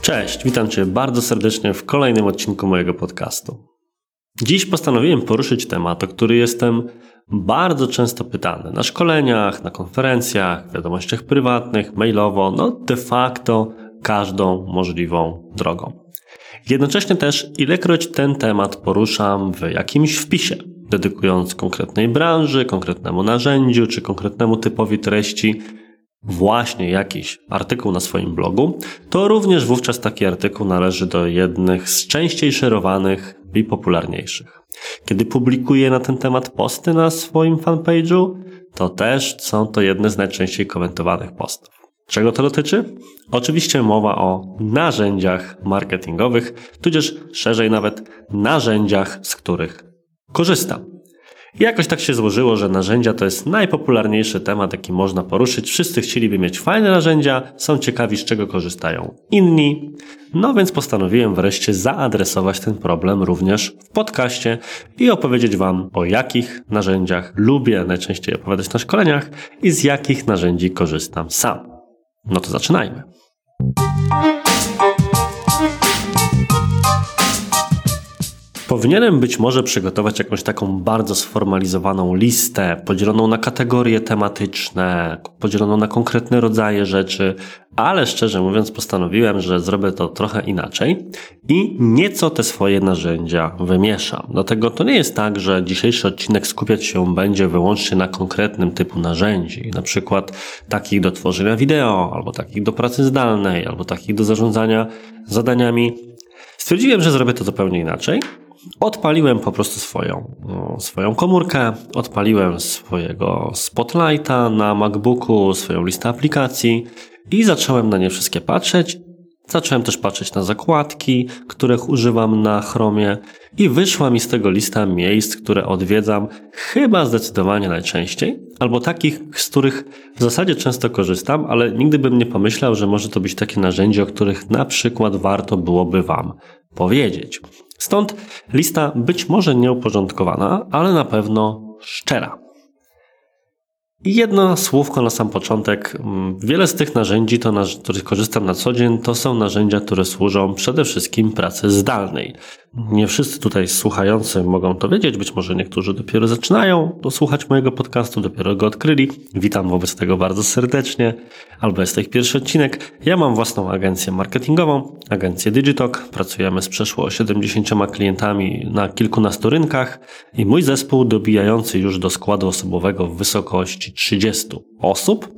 Cześć, witam Cię bardzo serdecznie w kolejnym odcinku mojego podcastu. Dziś postanowiłem poruszyć temat, o który jestem bardzo często pytany na szkoleniach, na konferencjach, wiadomościach prywatnych, mailowo, no de facto każdą możliwą drogą. Jednocześnie też, ilekroć ten temat poruszam w jakimś wpisie, dedykując konkretnej branży, konkretnemu narzędziu czy konkretnemu typowi treści, właśnie jakiś artykuł na swoim blogu, to również wówczas taki artykuł należy do jednych z częściej szerowanych i popularniejszych. Kiedy publikuję na ten temat posty na swoim fanpage'u, to też są to jedne z najczęściej komentowanych postów. Czego to dotyczy? Oczywiście mowa o narzędziach marketingowych, tudzież szerzej nawet narzędziach, z których korzystam. Jakoś tak się złożyło, że narzędzia to jest najpopularniejszy temat, jaki można poruszyć. Wszyscy chcieliby mieć fajne narzędzia, są ciekawi, z czego korzystają inni. No więc postanowiłem wreszcie zaadresować ten problem również w podcaście i opowiedzieć Wam o jakich narzędziach lubię najczęściej opowiadać na szkoleniach i z jakich narzędzi korzystam sam. No to zaczynajmy. Powinienem być może przygotować jakąś taką bardzo sformalizowaną listę, podzieloną na kategorie tematyczne, podzieloną na konkretne rodzaje rzeczy, ale szczerze mówiąc postanowiłem, że zrobię to trochę inaczej i nieco te swoje narzędzia wymieszam. Dlatego to nie jest tak, że dzisiejszy odcinek skupiać się będzie wyłącznie na konkretnym typu narzędzi, na przykład takich do tworzenia wideo, albo takich do pracy zdalnej, albo takich do zarządzania zadaniami. Stwierdziłem, że zrobię to zupełnie inaczej Odpaliłem po prostu swoją, no, swoją komórkę, odpaliłem swojego Spotlighta na MacBooku, swoją listę aplikacji i zacząłem na nie wszystkie patrzeć. Zacząłem też patrzeć na zakładki, których używam na Chromie i wyszła mi z tego lista miejsc, które odwiedzam chyba zdecydowanie najczęściej, albo takich, z których w zasadzie często korzystam, ale nigdy bym nie pomyślał, że może to być takie narzędzie, o których na przykład warto byłoby Wam powiedzieć. Stąd lista być może nieuporządkowana, ale na pewno szczera. I jedno słówko na sam początek. Mm, wiele z tych narzędzi, to, z których korzystam na co dzień, to są narzędzia, które służą przede wszystkim pracy zdalnej. Nie wszyscy tutaj słuchający mogą to wiedzieć, być może niektórzy dopiero zaczynają słuchać mojego podcastu, dopiero go odkryli. Witam wobec tego bardzo serdecznie, albo jest to ich pierwszy odcinek. Ja mam własną agencję marketingową, agencję Digitalk. Pracujemy z przeszło 70 klientami na kilkunastu rynkach i mój zespół dobijający już do składu osobowego w wysokości 30 osób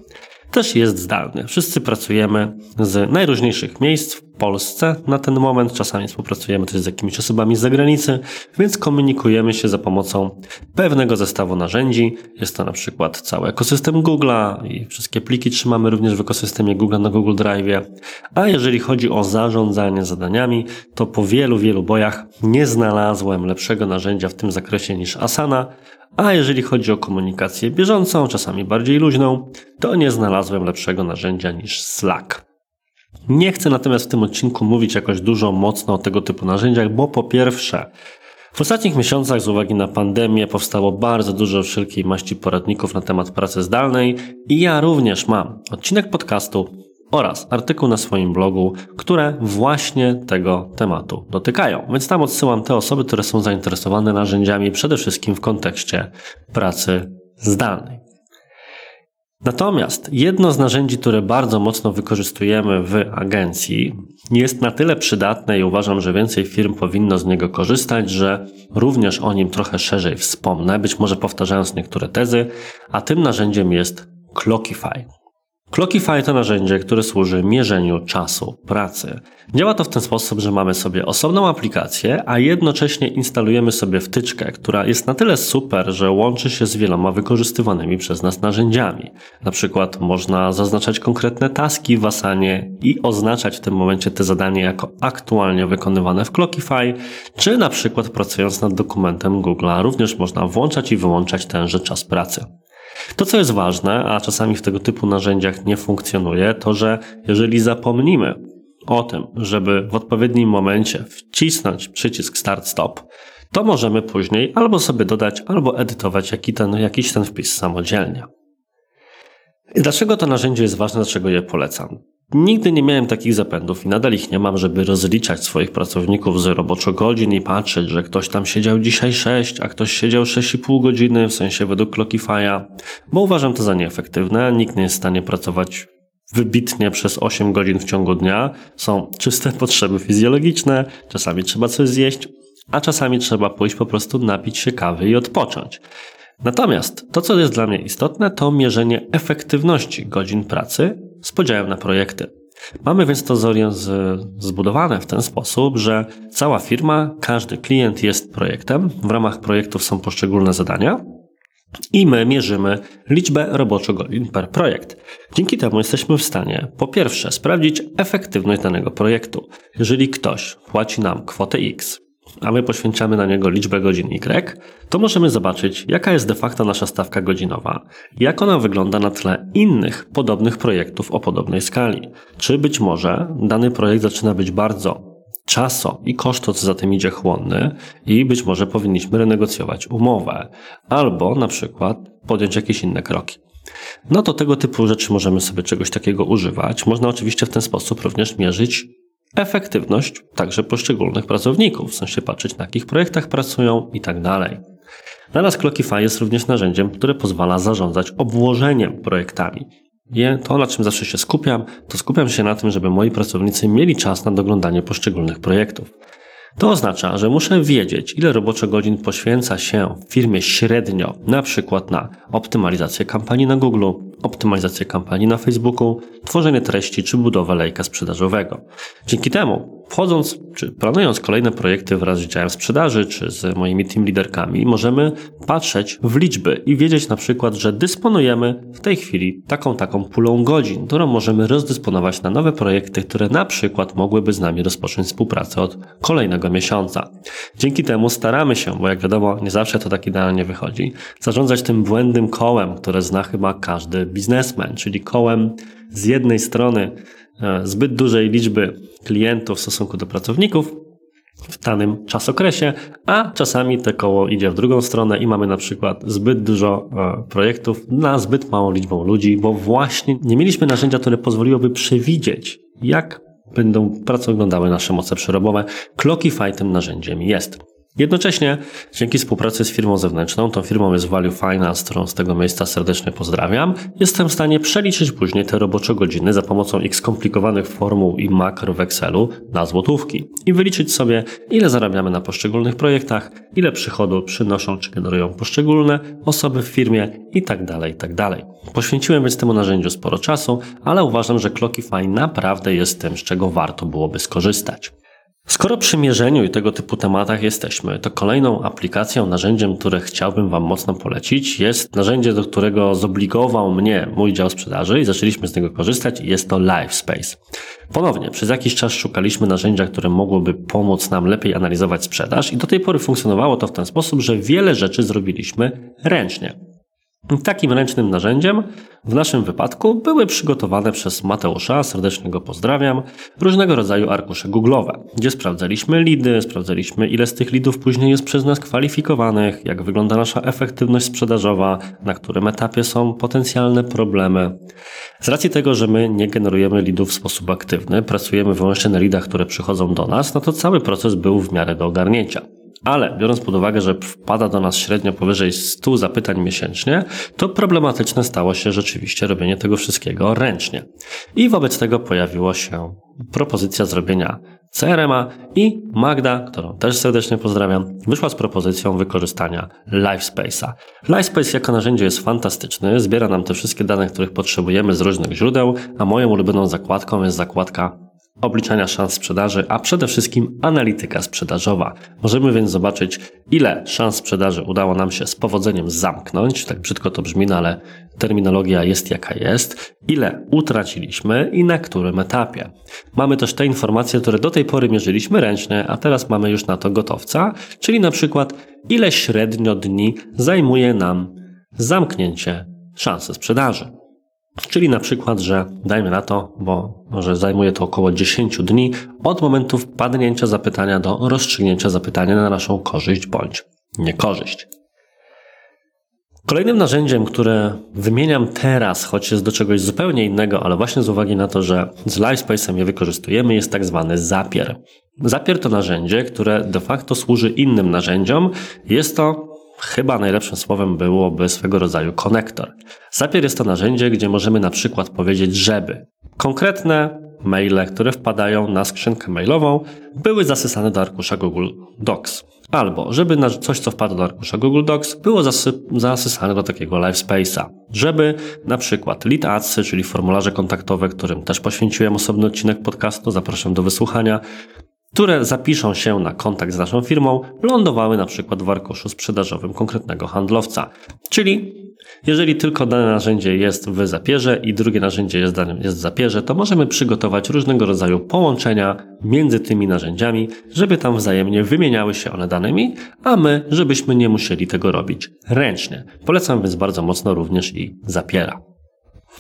też jest zdalny. Wszyscy pracujemy z najróżniejszych miejsc w Polsce na ten moment. Czasami współpracujemy też z jakimiś osobami z zagranicy, więc komunikujemy się za pomocą pewnego zestawu narzędzi. Jest to na przykład cały ekosystem Google'a i wszystkie pliki trzymamy również w ekosystemie Google na Google Drive. A jeżeli chodzi o zarządzanie zadaniami, to po wielu, wielu bojach nie znalazłem lepszego narzędzia w tym zakresie niż Asana, a jeżeli chodzi o komunikację bieżącą, czasami bardziej luźną, to nie znalazłem lepszego narzędzia niż Slack. Nie chcę natomiast w tym odcinku mówić jakoś dużo mocno o tego typu narzędziach, bo po pierwsze, w ostatnich miesiącach z uwagi na pandemię powstało bardzo dużo wszelkiej maści poradników na temat pracy zdalnej i ja również mam odcinek podcastu oraz artykuł na swoim blogu, które właśnie tego tematu dotykają. Więc tam odsyłam te osoby, które są zainteresowane narzędziami przede wszystkim w kontekście pracy zdalnej. Natomiast jedno z narzędzi, które bardzo mocno wykorzystujemy w agencji, jest na tyle przydatne i uważam, że więcej firm powinno z niego korzystać, że również o nim trochę szerzej wspomnę, być może powtarzając niektóre tezy, a tym narzędziem jest Clockify. Clockify to narzędzie, które służy mierzeniu czasu pracy. Działa to w ten sposób, że mamy sobie osobną aplikację, a jednocześnie instalujemy sobie wtyczkę, która jest na tyle super, że łączy się z wieloma wykorzystywanymi przez nas narzędziami. Na przykład można zaznaczać konkretne taski w Asanie i oznaczać w tym momencie te zadanie jako aktualnie wykonywane w Clockify, czy na przykład pracując nad dokumentem Google'a również można włączać i wyłączać tenże czas pracy. To, co jest ważne, a czasami w tego typu narzędziach nie funkcjonuje, to że jeżeli zapomnimy o tym, żeby w odpowiednim momencie wcisnąć przycisk Start Stop, to możemy później albo sobie dodać, albo edytować jaki ten, jakiś ten wpis samodzielnie. I dlaczego to narzędzie jest ważne, dlaczego je polecam? Nigdy nie miałem takich zapędów i nadal ich nie mam, żeby rozliczać swoich pracowników z roboczo godzin i patrzeć, że ktoś tam siedział dzisiaj 6, a ktoś siedział 6,5 godziny, w sensie według Clockify'a, bo uważam to za nieefektywne. Nikt nie jest w stanie pracować wybitnie przez 8 godzin w ciągu dnia. Są czyste potrzeby fizjologiczne, czasami trzeba coś zjeść, a czasami trzeba pójść po prostu napić się kawy i odpocząć. Natomiast to, co jest dla mnie istotne, to mierzenie efektywności godzin pracy z podziałem na projekty. Mamy więc to zbudowane w ten sposób, że cała firma, każdy klient jest projektem, w ramach projektów są poszczególne zadania i my mierzymy liczbę roboczo godzin per projekt. Dzięki temu jesteśmy w stanie po pierwsze sprawdzić efektywność danego projektu. Jeżeli ktoś płaci nam kwotę X, a my poświęcamy na niego liczbę godzin Y, to możemy zobaczyć, jaka jest de facto nasza stawka godzinowa, jak ona wygląda na tle innych podobnych projektów o podobnej skali. Czy być może dany projekt zaczyna być bardzo czaso i koszto, co za tym idzie, chłonny i być może powinniśmy renegocjować umowę albo na przykład podjąć jakieś inne kroki. No to tego typu rzeczy możemy sobie czegoś takiego używać. Można oczywiście w ten sposób również mierzyć efektywność także poszczególnych pracowników, w sensie patrzeć na jakich projektach pracują i tak dalej. Nas Clockify jest również narzędziem, które pozwala zarządzać obłożeniem projektami. I to, na czym zawsze się skupiam, to skupiam się na tym, żeby moi pracownicy mieli czas na doglądanie poszczególnych projektów. To oznacza, że muszę wiedzieć, ile roboczo godzin poświęca się w firmie średnio, na przykład na optymalizację kampanii na Google, optymalizację kampanii na Facebooku, tworzenie treści czy budowę lejka sprzedażowego. Dzięki temu, wchodząc czy planując kolejne projekty wraz z działem sprzedaży czy z moimi team liderkami, możemy patrzeć w liczby i wiedzieć na przykład, że dysponujemy w tej chwili taką taką pulą godzin, którą możemy rozdysponować na nowe projekty, które na przykład mogłyby z nami rozpocząć współpracę od kolejnego miesiąca. Dzięki temu staramy się, bo jak wiadomo, nie zawsze to tak idealnie wychodzi, zarządzać tym błędnym kołem, które zna chyba każdy biznesmen, czyli kołem z jednej strony zbyt dużej liczby klientów w stosunku do pracowników w danym czasokresie, a czasami te koło idzie w drugą stronę i mamy na przykład zbyt dużo e, projektów na zbyt małą liczbą ludzi, bo właśnie nie mieliśmy narzędzia, które pozwoliłoby przewidzieć, jak będą prace wyglądały nasze moce przerobowe. Clockify tym narzędziem jest. Jednocześnie, dzięki współpracy z firmą zewnętrzną, tą firmą jest Value Finance, którą z tego miejsca serdecznie pozdrawiam, jestem w stanie przeliczyć później te robocze godziny za pomocą ich skomplikowanych formuł i makro w Excelu na złotówki i wyliczyć sobie, ile zarabiamy na poszczególnych projektach, ile przychodu przynoszą czy generują poszczególne osoby w firmie i tak dalej, i tak. Poświęciłem więc temu narzędziu sporo czasu, ale uważam, że Clockify naprawdę jest tym, z czego warto byłoby skorzystać. Skoro przy mierzeniu i tego typu tematach jesteśmy, to kolejną aplikacją, narzędziem, które chciałbym Wam mocno polecić, jest narzędzie, do którego zobligował mnie mój dział sprzedaży i zaczęliśmy z niego korzystać. Jest to LiveSpace. Ponownie, przez jakiś czas szukaliśmy narzędzia, które mogłoby pomóc nam lepiej analizować sprzedaż i do tej pory funkcjonowało to w ten sposób, że wiele rzeczy zrobiliśmy ręcznie. Takim ręcznym narzędziem w naszym wypadku były przygotowane przez Mateusza, serdecznie go pozdrawiam, różnego rodzaju arkusze Google'owe, gdzie sprawdzaliśmy lidy, sprawdzaliśmy ile z tych lidów później jest przez nas kwalifikowanych, jak wygląda nasza efektywność sprzedażowa, na którym etapie są potencjalne problemy. Z racji tego, że my nie generujemy lidów w sposób aktywny, pracujemy wyłącznie na lidach, które przychodzą do nas, no to cały proces był w miarę do ogarnięcia. Ale biorąc pod uwagę, że wpada do nas średnio powyżej 100 zapytań miesięcznie, to problematyczne stało się rzeczywiście robienie tego wszystkiego ręcznie. I wobec tego pojawiła się propozycja zrobienia CRM-a i Magda, którą też serdecznie pozdrawiam, wyszła z propozycją wykorzystania LiveSpace'a. LiveSpace jako narzędzie jest fantastyczny, zbiera nam te wszystkie dane, których potrzebujemy z różnych źródeł, a moją ulubioną zakładką jest zakładka obliczania szans sprzedaży, a przede wszystkim analityka sprzedażowa. Możemy więc zobaczyć, ile szans sprzedaży udało nam się z powodzeniem zamknąć, tak brzydko to brzmi, no ale terminologia jest jaka jest, ile utraciliśmy i na którym etapie. Mamy też te informacje, które do tej pory mierzyliśmy ręcznie, a teraz mamy już na to gotowca, czyli na przykład ile średnio dni zajmuje nam zamknięcie szansy sprzedaży. Czyli na przykład, że dajmy na to, bo może zajmuje to około 10 dni od momentu wpadnięcia zapytania do rozstrzygnięcia zapytania na naszą korzyść bądź niekorzyść. Kolejnym narzędziem, które wymieniam teraz, choć jest do czegoś zupełnie innego, ale właśnie z uwagi na to, że z LiveSpace'em je wykorzystujemy, jest tak zwany Zapier. Zapier to narzędzie, które de facto służy innym narzędziom. Jest to chyba najlepszym słowem byłoby swego rodzaju konektor. Zapier jest to narzędzie, gdzie możemy na przykład powiedzieć, żeby konkretne maile, które wpadają na skrzynkę mailową, były zasysane do arkusza Google Docs. Albo, żeby coś, co wpadło do arkusza Google Docs, było zasysane do takiego LiveSpace'a. Żeby na przykład lead adsy, czyli formularze kontaktowe, którym też poświęciłem osobny odcinek podcastu, zapraszam do wysłuchania, które zapiszą się na kontakt z naszą firmą, lądowały na przykład w arkuszu sprzedażowym konkretnego handlowca. Czyli jeżeli tylko dane narzędzie jest w zapierze i drugie narzędzie jest, jest w zapierze, to możemy przygotować różnego rodzaju połączenia między tymi narzędziami, żeby tam wzajemnie wymieniały się one danymi, a my, żebyśmy nie musieli tego robić ręcznie. Polecam więc bardzo mocno również i zapiera.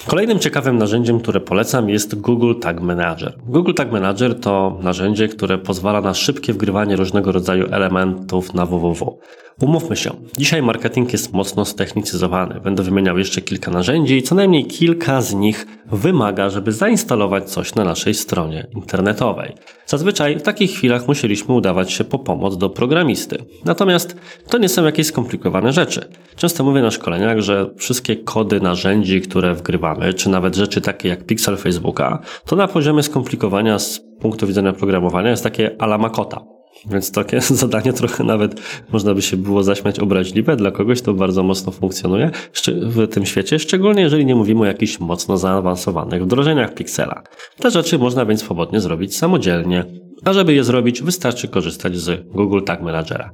Kolejnym ciekawym narzędziem, które polecam jest Google Tag Manager. Google Tag Manager to narzędzie, które pozwala na szybkie wgrywanie różnego rodzaju elementów na www. Umówmy się, dzisiaj marketing jest mocno ztechnicyzowany. Będę wymieniał jeszcze kilka narzędzi i co najmniej kilka z nich wymaga, żeby zainstalować coś na naszej stronie internetowej. Zazwyczaj w takich chwilach musieliśmy udawać się po pomoc do programisty. Natomiast to nie są jakieś skomplikowane rzeczy. Często mówię na szkoleniach, że wszystkie kody narzędzi, które wgrywamy, czy nawet rzeczy takie jak pixel Facebooka, to na poziomie skomplikowania z punktu widzenia programowania jest takie ala makota. Więc takie zadanie trochę nawet można by się było zaśmiać obraźliwe. Dla kogoś to bardzo mocno funkcjonuje w tym świecie, szczególnie jeżeli nie mówimy o jakichś mocno zaawansowanych wdrożeniach Pixela. Te rzeczy można więc swobodnie zrobić samodzielnie. A żeby je zrobić, wystarczy korzystać z Google Tag Managera.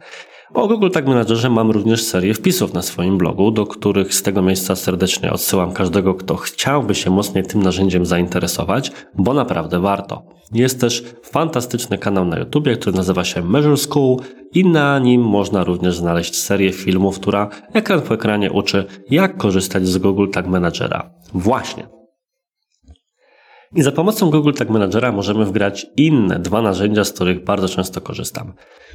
O Google Tag Managerze mam również serię wpisów na swoim blogu, do których z tego miejsca serdecznie odsyłam każdego, kto chciałby się mocniej tym narzędziem zainteresować, bo naprawdę warto. Jest też fantastyczny kanał na YouTube, który nazywa się Measure School i na nim można również znaleźć serię filmów, która ekran po ekranie uczy, jak korzystać z Google Tag Managera. Właśnie. I za pomocą Google Tag Managera możemy wgrać inne dwa narzędzia, z których bardzo często korzystam.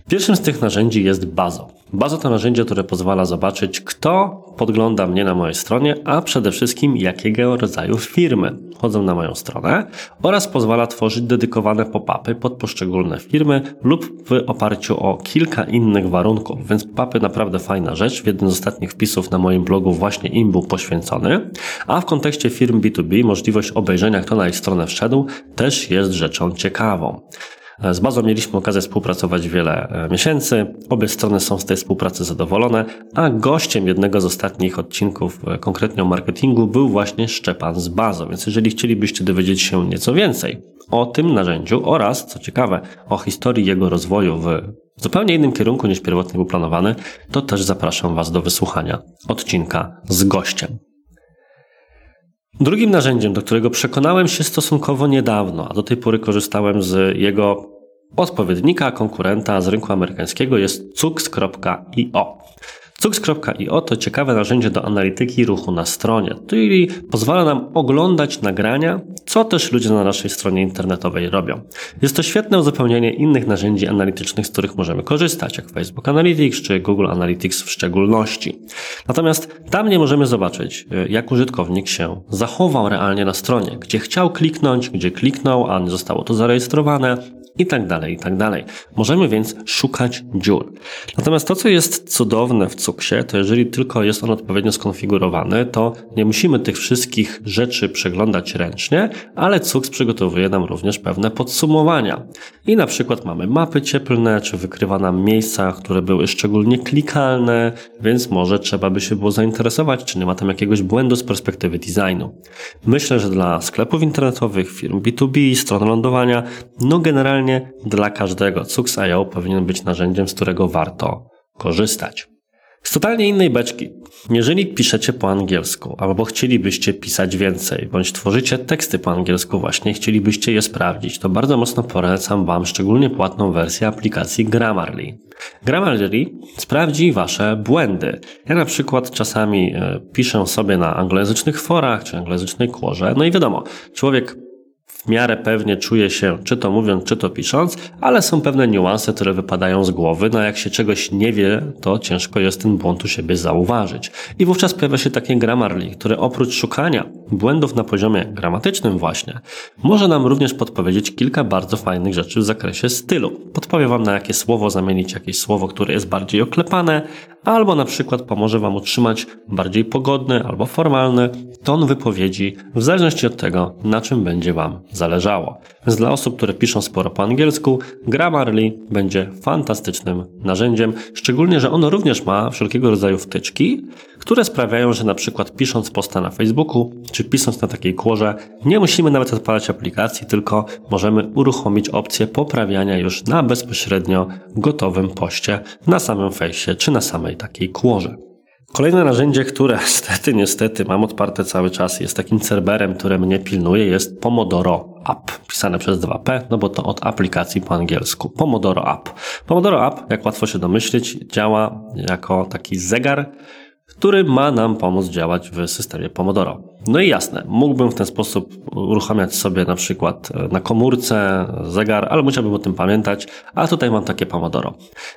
Pierwszym z tych narzędzi jest Bazo. Bazo to narzędzie, które pozwala zobaczyć, kto podgląda mnie na mojej stronie, a przede wszystkim jakiego rodzaju firmy wchodzą na moją stronę oraz pozwala tworzyć dedykowane pop-upy pod poszczególne firmy lub w oparciu o kilka innych warunków. Więc pop-upy naprawdę fajna rzecz. W jednym z ostatnich wpisów na moim blogu właśnie im był poświęcony. A w kontekście firm B2B możliwość obejrzenia, kto na ich stronę wszedł, też jest rzeczą ciekawą. Z bazą mieliśmy okazję współpracować wiele e, miesięcy. Obie strony są z tej współpracy zadowolone, a gościem jednego z ostatnich odcinków, e, konkretnie o marketingu, był właśnie Szczepan z bazą. Więc jeżeli chcielibyście dowiedzieć się nieco więcej o tym narzędziu oraz, co ciekawe, o historii jego rozwoju w zupełnie innym kierunku niż pierwotnie był planowany, to też zapraszam Was do wysłuchania odcinka z gościem. Drugim narzędziem, do którego przekonałem się stosunkowo niedawno, a do tej pory korzystałem z jego odpowiednika, konkurenta z rynku amerykańskiego, jest cux.io. Cux.io to ciekawe narzędzie do analityki ruchu na stronie, czyli pozwala nam oglądać nagrania, co też ludzie na naszej stronie internetowej robią. Jest to świetne uzupełnienie innych narzędzi analitycznych, z których możemy korzystać, jak Facebook Analytics czy Google Analytics w szczególności. Natomiast tam nie możemy zobaczyć, e, jak użytkownik się zachował realnie na stronie, gdzie chciał kliknąć, gdzie kliknął, a nie zostało to zarejestrowane, i tak dalej, i tak dalej. Możemy więc szukać dziur. Natomiast to, co jest cudowne w Cuksie, to jeżeli tylko jest on odpowiednio skonfigurowany, to nie musimy tych wszystkich rzeczy przeglądać ręcznie, ale Cuks przygotowuje nam również pewne podsumowania. I na przykład mamy mapy cieplne, czy wykrywa nam miejsca, które były szczególnie klikalne, więc może trzeba by się było zainteresować, czy nie ma tam jakiegoś błędu z perspektywy designu. Myślę, że dla sklepów internetowych, firm B2B, stron lądowania, no generalnie dla każdego Cux.io powinien być narzędziem, z którego warto korzystać. Z totalnie innej beczki. Jeżeli piszecie po angielsku, albo chcielibyście pisać więcej, bądź tworzycie teksty po angielsku właśnie, chcielibyście je sprawdzić, to bardzo mocno polecam Wam szczególnie płatną wersję aplikacji Grammarly. Grammarly sprawdzi Wasze błędy. Ja na przykład czasami e, piszę sobie na anglojęzycznych forach, czy anglojęzycznej kłorze, no i wiadomo, człowiek miarę pewnie czuje się, czy to mówiąc, czy to pisząc, ale są pewne niuanse, które wypadają z głowy. No jak się czegoś nie wie, to ciężko jest ten błąd u siebie zauważyć. I wówczas pojawia się takie Grammarly, które oprócz szukania błędów na poziomie gramatycznym właśnie, może nam również podpowiedzieć kilka bardzo fajnych rzeczy w zakresie stylu. Podpowie Wam na jakie słowo zamienić jakieś słowo, które jest bardziej oklepane, albo na przykład pomoże Wam utrzymać bardziej pogodny albo formalny ton wypowiedzi, w zależności od tego, na czym będzie Wam zależało. Więc dla osób, które piszą sporo po angielsku, Grammarly będzie fantastycznym narzędziem, szczególnie, że ono również ma wszelkiego rodzaju wtyczki, które sprawiają, że na przykład pisząc posta na Facebooku, czy pisząc na takiej kłorze, nie musimy nawet odpalać aplikacji, tylko możemy uruchomić opcję poprawiania już na bezpośrednio gotowym poście na samym fejsie, czy na samej takiej kłorze. Kolejne narzędzie, które niestety, niestety mam odparte cały czas, jest takim cerberem, które mnie pilnuje, jest Pomodoro App, pisane przez 2P, no bo to od aplikacji po angielsku. Pomodoro App. Pomodoro App, jak łatwo się domyślić, działa jako taki zegar, który ma nam pomóc działać w systemie Pomodoro. No i jasne, mógłbym w ten sposób uruchamiać sobie na przykład e, na komórce zegar, ale musiałbym o tym pamiętać, a tutaj mam takie Pomodoro.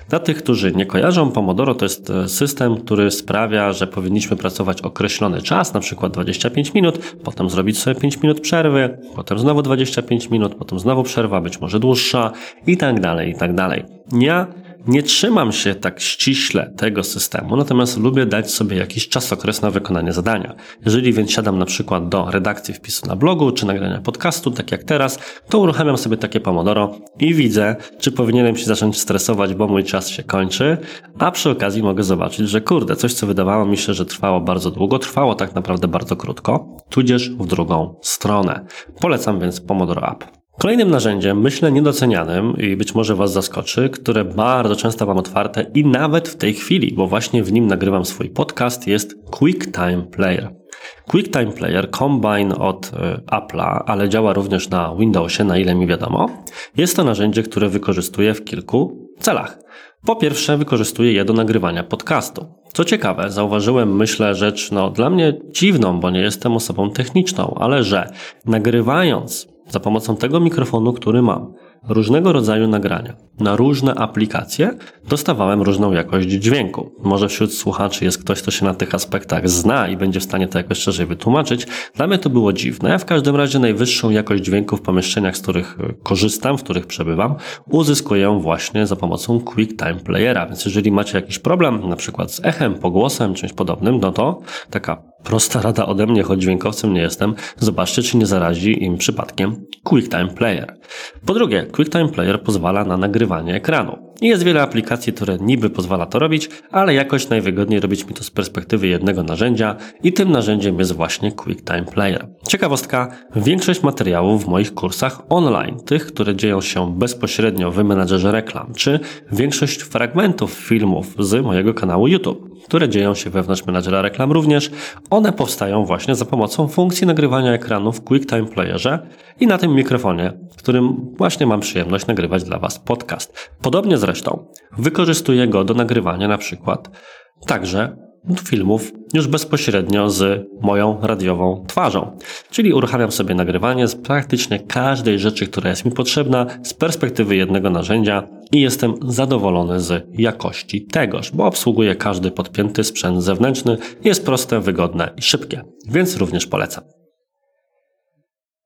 Dla tych, którzy nie kojarzą, Pomodoro to jest e, system, który sprawia, że powinniśmy pracować określony czas, na przykład 25 minut, potem zrobić sobie 5 minut przerwy, potem znowu 25 minut, potem znowu przerwa, być może dłuższa i tak dalej, i tak dalej. Ja nie trzymam się tak ściśle tego systemu, natomiast lubię dać sobie jakiś czasokres na wykonanie zadania. Jeżeli więc siadam na przykład do redakcji wpisu na blogu czy nagrania podcastu, tak jak teraz, to uruchamiam sobie takie Pomodoro i widzę, czy powinienem się zacząć stresować, bo mój czas się kończy, a przy okazji mogę zobaczyć, że kurde, coś co wydawało mi się, że trwało bardzo długo, trwało tak naprawdę bardzo krótko, tudzież w drugą stronę. Polecam więc Pomodoro App. Kolejnym narzędziem, myślę niedocenianym i być może Was zaskoczy, które bardzo często mam otwarte i nawet w tej chwili, bo właśnie w nim nagrywam swój podcast, jest QuickTime Player. QuickTime Player Combine od e, Apple'a, ale działa również na Windowsie, na ile mi wiadomo. Jest to narzędzie, które wykorzystuję w kilku celach. Po pierwsze, wykorzystuję je do nagrywania podcastu. Co ciekawe, zauważyłem, myślę, rzecz no, dla mnie dziwną, bo nie jestem osobą techniczną, ale że nagrywając za pomocą tego mikrofonu, który mam, różnego rodzaju nagrania na różne aplikacje, dostawałem różną jakość dźwięku. Może wśród słuchaczy jest ktoś, kto się na tych aspektach zna i będzie w stanie to jakoś szerzej wytłumaczyć. Dla mnie to było dziwne. W każdym razie najwyższą jakość dźwięku w pomieszczeniach, z których e, korzystam, w których przebywam, uzyskuję właśnie za pomocą QuickTime Playera. Więc jeżeli macie jakiś problem, na przykład z echem, pogłosem, czymś podobnym, no to taka Prosta rada ode mnie, choć dźwiękowcem nie jestem, zobaczcie, czy nie zarazi im przypadkiem QuickTime Player. Po drugie, QuickTime Player pozwala na nagrywanie ekranu. I jest wiele aplikacji, które niby pozwala to robić, ale jakoś najwygodniej robić mi to z perspektywy jednego narzędzia i tym narzędziem jest właśnie QuickTime Player. Ciekawostka, większość materiałów w moich kursach online, tych, które dzieją się bezpośrednio w menadżerze reklam, czy większość fragmentów filmów z mojego kanału YouTube, które dzieją się wewnątrz menadżera reklam również, one powstają właśnie za pomocą funkcji nagrywania ekranu w QuickTime Playerze i na tym mikrofonie, którym właśnie mam przyjemność nagrywać dla Was podcast. Podobnie zresztą wykorzystuję go do nagrywania na przykład także filmów już bezpośrednio z moją radiową twarzą. Czyli uruchamiam sobie nagrywanie z praktycznie każdej rzeczy, która jest mi potrzebna z perspektywy jednego narzędzia i jestem zadowolony z jakości tegoż, bo obsługuję każdy podpięty sprzęt zewnętrzny, jest proste, wygodne i szybkie, więc również polecam.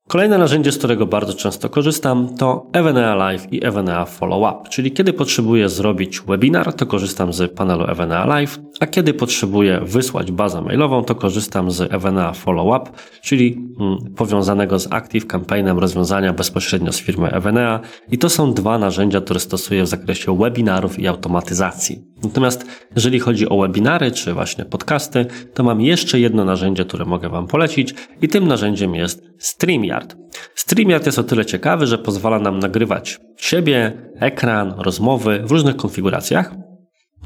Kolejne narzędzie, z którego bardzo często korzystam, to Evenea Live i Evenea Follow Up, czyli kiedy potrzebuję zrobić webinar, to korzystam z panelu Evenea Live, a kiedy potrzebuję wysłać bazę mailową, to korzystam z Evenea Follow Up, czyli mm, powiązanego z Active Campaignem rozwiązania bezpośrednio z firmy Evenea i to są dwa narzędzia, które stosuję w zakresie webinarów i automatyzacji. Natomiast jeżeli chodzi o webinary czy właśnie podcasty, to mam jeszcze jedno narzędzie, które mogę Wam polecić i tym narzędziem jest StreamYard. StreamYard jest o tyle ciekawy, że pozwala nam nagrywać siebie, ekran, rozmowy w różnych konfiguracjach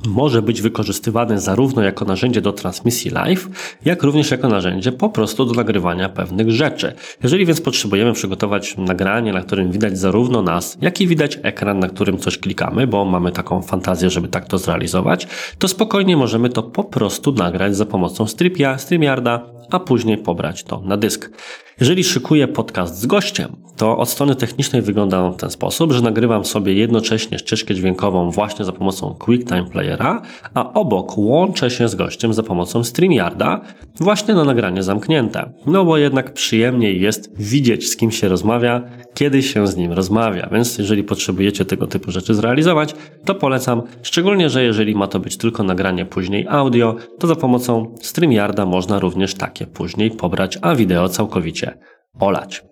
może być wykorzystywany zarówno jako narzędzie do transmisji live, jak również jako narzędzie po prostu do nagrywania pewnych rzeczy. Jeżeli więc potrzebujemy przygotować nagranie, na którym widać zarówno nas, jak i widać ekran, na którym coś klikamy, bo mamy taką fantazję, żeby tak to zrealizować, to spokojnie możemy to po prostu nagrać za pomocą StreamYarda, a później pobrać to na dysk. Jeżeli szykuję podcast z gościem, to od strony technicznej wygląda on w ten sposób, że nagrywam sobie jednocześnie ścieżkę dźwiękową właśnie za pomocą QuickTime Playera, a obok łączę się z gościem za pomocą StreamYarda właśnie na nagranie zamknięte. No bo jednak przyjemniej jest widzieć z kim się rozmawia, kiedy się z nim rozmawia. Więc jeżeli potrzebujecie tego typu rzeczy zrealizować, to polecam, szczególnie, że jeżeli ma to być tylko nagranie później audio, to za pomocą StreamYarda można również takie później pobrać, a wideo całkowicie olać.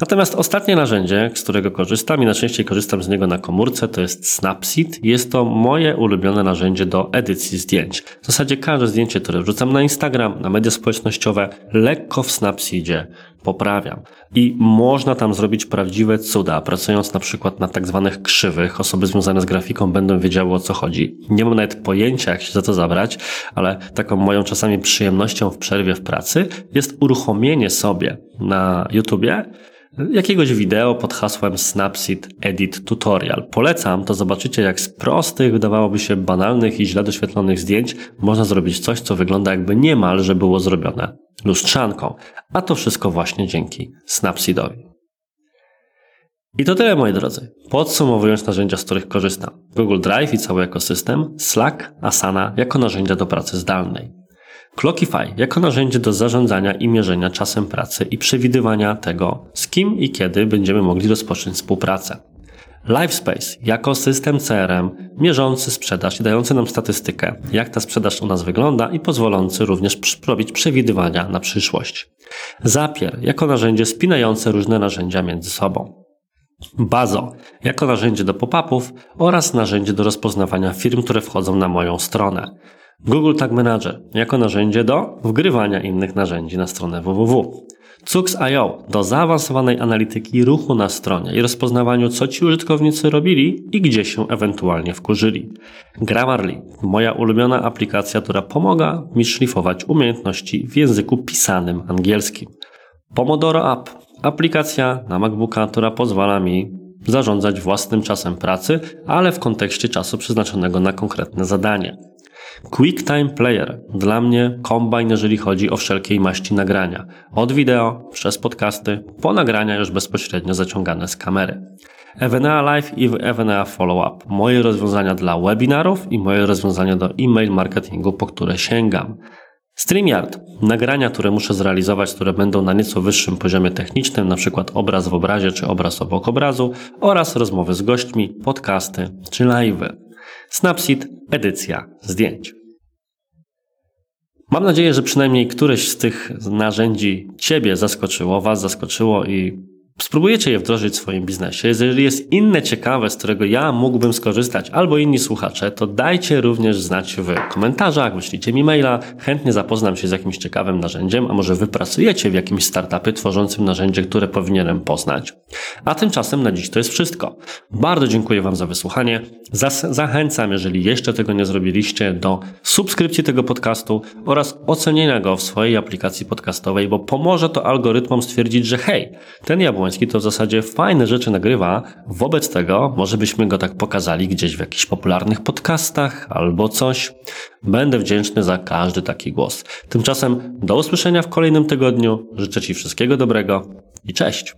Natomiast ostatnie narzędzie, z którego korzystam i najczęściej korzystam z niego na komórce, to jest Snapseed. Jest to moje ulubione narzędzie do edycji zdjęć. W zasadzie każde zdjęcie, które wrzucam na Instagram, na media społecznościowe, lekko w Snapseedzie poprawiam. I można tam zrobić prawdziwe cuda, pracując na przykład na tak zwanych krzywych. Osoby związane z grafiką będą wiedziały o co chodzi. Nie mam nawet pojęcia, jak się za to zabrać, ale taką moją czasami przyjemnością w przerwie w pracy jest uruchomienie sobie na YouTubie jakiegoś wideo pod hasłem Snapseed Edit Tutorial. Polecam, to zobaczycie jak z prostych, wydawałoby się banalnych i źle doświetlonych zdjęć można zrobić coś, co wygląda jakby niemalże było zrobione lustrzanką. A to wszystko właśnie dzięki Snapseedowi. I to tyle moi drodzy. Podsumowując narzędzia, z których korzystam. Google Drive i cały ekosystem, Slack, Asana jako narzędzia do pracy zdalnej. Clockify jako narzędzie do zarządzania i mierzenia czasem pracy i przewidywania tego, z kim i kiedy będziemy mogli rozpocząć współpracę. Livespace jako system CRM mierzący sprzedaż i dający nam statystykę, jak ta sprzedaż u nas wygląda i pozwolący również robić przewidywania na przyszłość. Zapier jako narzędzie spinające różne narzędzia między sobą. Bazo jako narzędzie do pop-upów oraz narzędzie do rozpoznawania firm, które wchodzą na moją stronę. Google Tag Manager jako narzędzie do wgrywania innych narzędzi na stronę www. Cux.io do zaawansowanej analityki ruchu na stronie i rozpoznawaniu, co ci użytkownicy robili i gdzie się ewentualnie wkurzyli. Grammarly, moja ulubiona aplikacja, która pomaga mi szlifować umiejętności w języku pisanym angielskim. Pomodoro App, aplikacja na MacBooka, która pozwala mi zarządzać własnym czasem pracy, ale w kontekście czasu przeznaczonego na konkretne zadanie. QuickTime Player dla mnie kombajn, jeżeli chodzi o wszelkiej maści nagrania. Od wideo, przez podcasty, po nagrania już bezpośrednio zaciągane z kamery. Evena Live i Evena Follow-up. Moje rozwiązania dla webinarów i moje rozwiązania do e-mail marketingu, po które sięgam. StreamYard. Nagrania, które muszę zrealizować, które będą na nieco wyższym poziomie technicznym, przykład obraz w obrazie czy obraz obok obrazu oraz rozmowy z gośćmi, podcasty czy live'y. Snapseed, edycja zdjęć. Mam nadzieję, że przynajmniej któreś z tych narzędzi Ciebie zaskoczyło, Was zaskoczyło i spróbujecie je wdrożyć w swoim biznesie. Jeżeli jest inne ciekawe, z którego ja mógłbym skorzystać, albo inni słuchacze, to dajcie również znać w komentarzach, wyślijcie mi maila. Chętnie zapoznam się z jakimś ciekawym narzędziem, a może wy pracujecie w jakimś startupie tworzącym narzędzie, które powinienem poznać. A tymczasem na dziś to jest wszystko. Bardzo dziękuję Wam za wysłuchanie. Zachęcam, jeżeli jeszcze tego nie zrobiliście, do subskrypcji tego podcastu oraz ocenienia go w swojej aplikacji podcastowej, bo pomoże to algorytmom stwierdzić, że hej, ten jabłon To w zasadzie fajne rzeczy nagrywa. Wobec tego może byśmy go tak pokazali gdzieś w jakichś popularnych podcastach albo coś. Będę wdzięczny za każdy taki głos. Tymczasem do usłyszenia w kolejnym tygodniu. Życzę Ci wszystkiego dobrego i cześć.